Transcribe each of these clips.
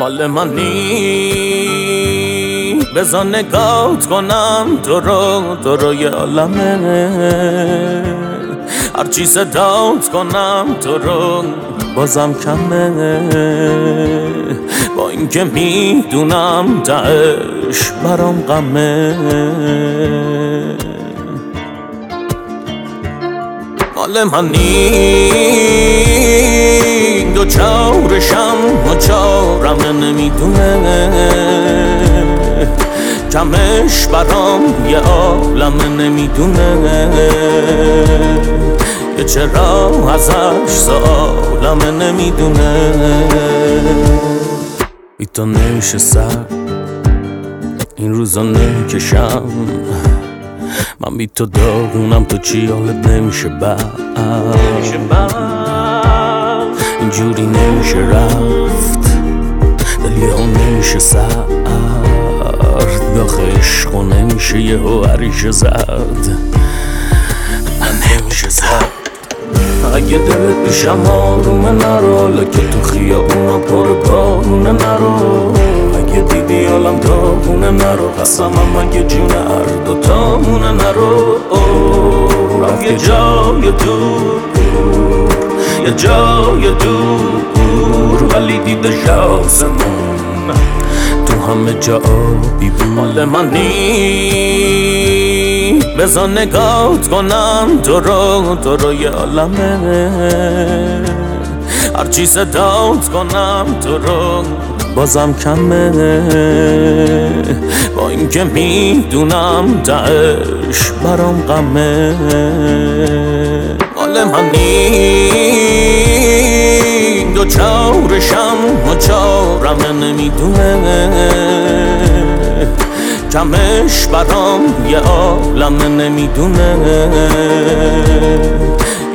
مال منی. بزا نگات کنم تو رو تو رو یه عالمه. هرچی صدات کنم تو رو بازم کمه. با اینکه می‌دونم تش برام غمه. مال منی. دو چارم نمی‌دونه. کمش برام یه عالم نمی‌دونه. که چرا ازش سالم نمی‌دونه. ای تو نمیشه سر این روزا نکشم. من بی تو داغونم تو چی حالت نمیشه بعد اینجوری نمیشه رفت. نمیشه سرد داخل عشق نمیشه یه هریشه زد من نمیشه زد اگه دلت پیشم آرومه نرو لکه تو خیابونا پر بارونه نرو. اگه دیدی حالم داغونه نرو قسمم اگه جون هر دوتامونه نرو. رفت یه جای دور یه جای دور ولی دیده شاسمون تو همه جا آبی بود. مال منی. بزا نگات کنم تو رو تو رو یه عالمه. هرچی صدات کنم تو رو بازم کمه. با اینکه می‌دونم تش برام غمه. مال منی. دو چارشم و چارم نمی‌دونه. کمش برام یه عالم نمی‌دونه.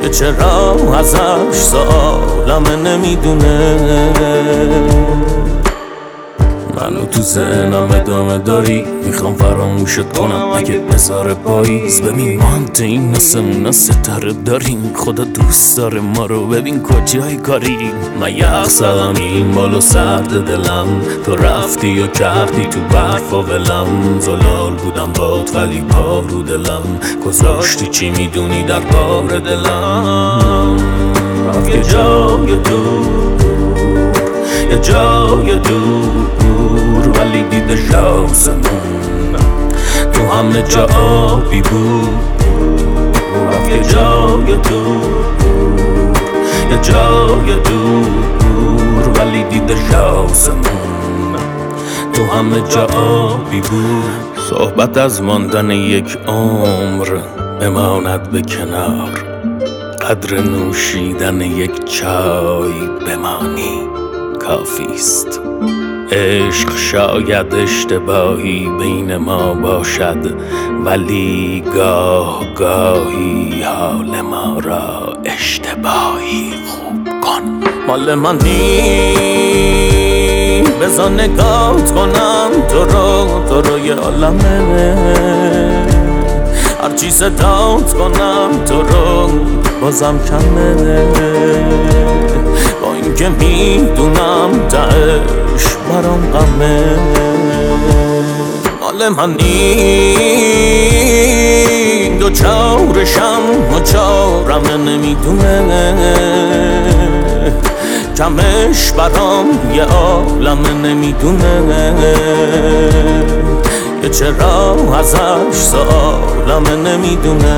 که چرا ازش سالم نمی‌دونه. ذهنم ادامه داری؟ می‌خوام فراموشت کنم. اگه بذاره پاییز ببین مانت این نسمون ستاره داریم. خدا دوست داره ما رو. ببین کجای کاری؟ من یخ زدم این بالو سرد دلم. تو رفتی و کردی تو برف و ولم. زلال بودم باد ولی پا رو دلم. گذاشتی چی می‌دونی در بار دلم؟ یه جای دور یه جای دور ولی دیده شاسمون تو همه جا آبی بود. یه جای دور. یه جای دور ولی دیده شاسمون تو همه جا آبی بود. صحبت از ماندن یک عمر بماند به کنار. قدر نوشیدن یک چای بمانی. کافیست عشق شاید اشتباهی بین ما باشد ولی گاه گاهی حال ما را اشتباهی خوب کن. مال منی بزا نگات کنم تو رو تو رو یه عالمه هرچی صدات کنم تو رو بازم کمه. با اینکه می‌دونم تش برام غمه مال منی. دو چارشم و چارم نمی‌دونه. کمش برام یه عالم نمی‌دونه. که چرا ازش سالم نمی‌دونه.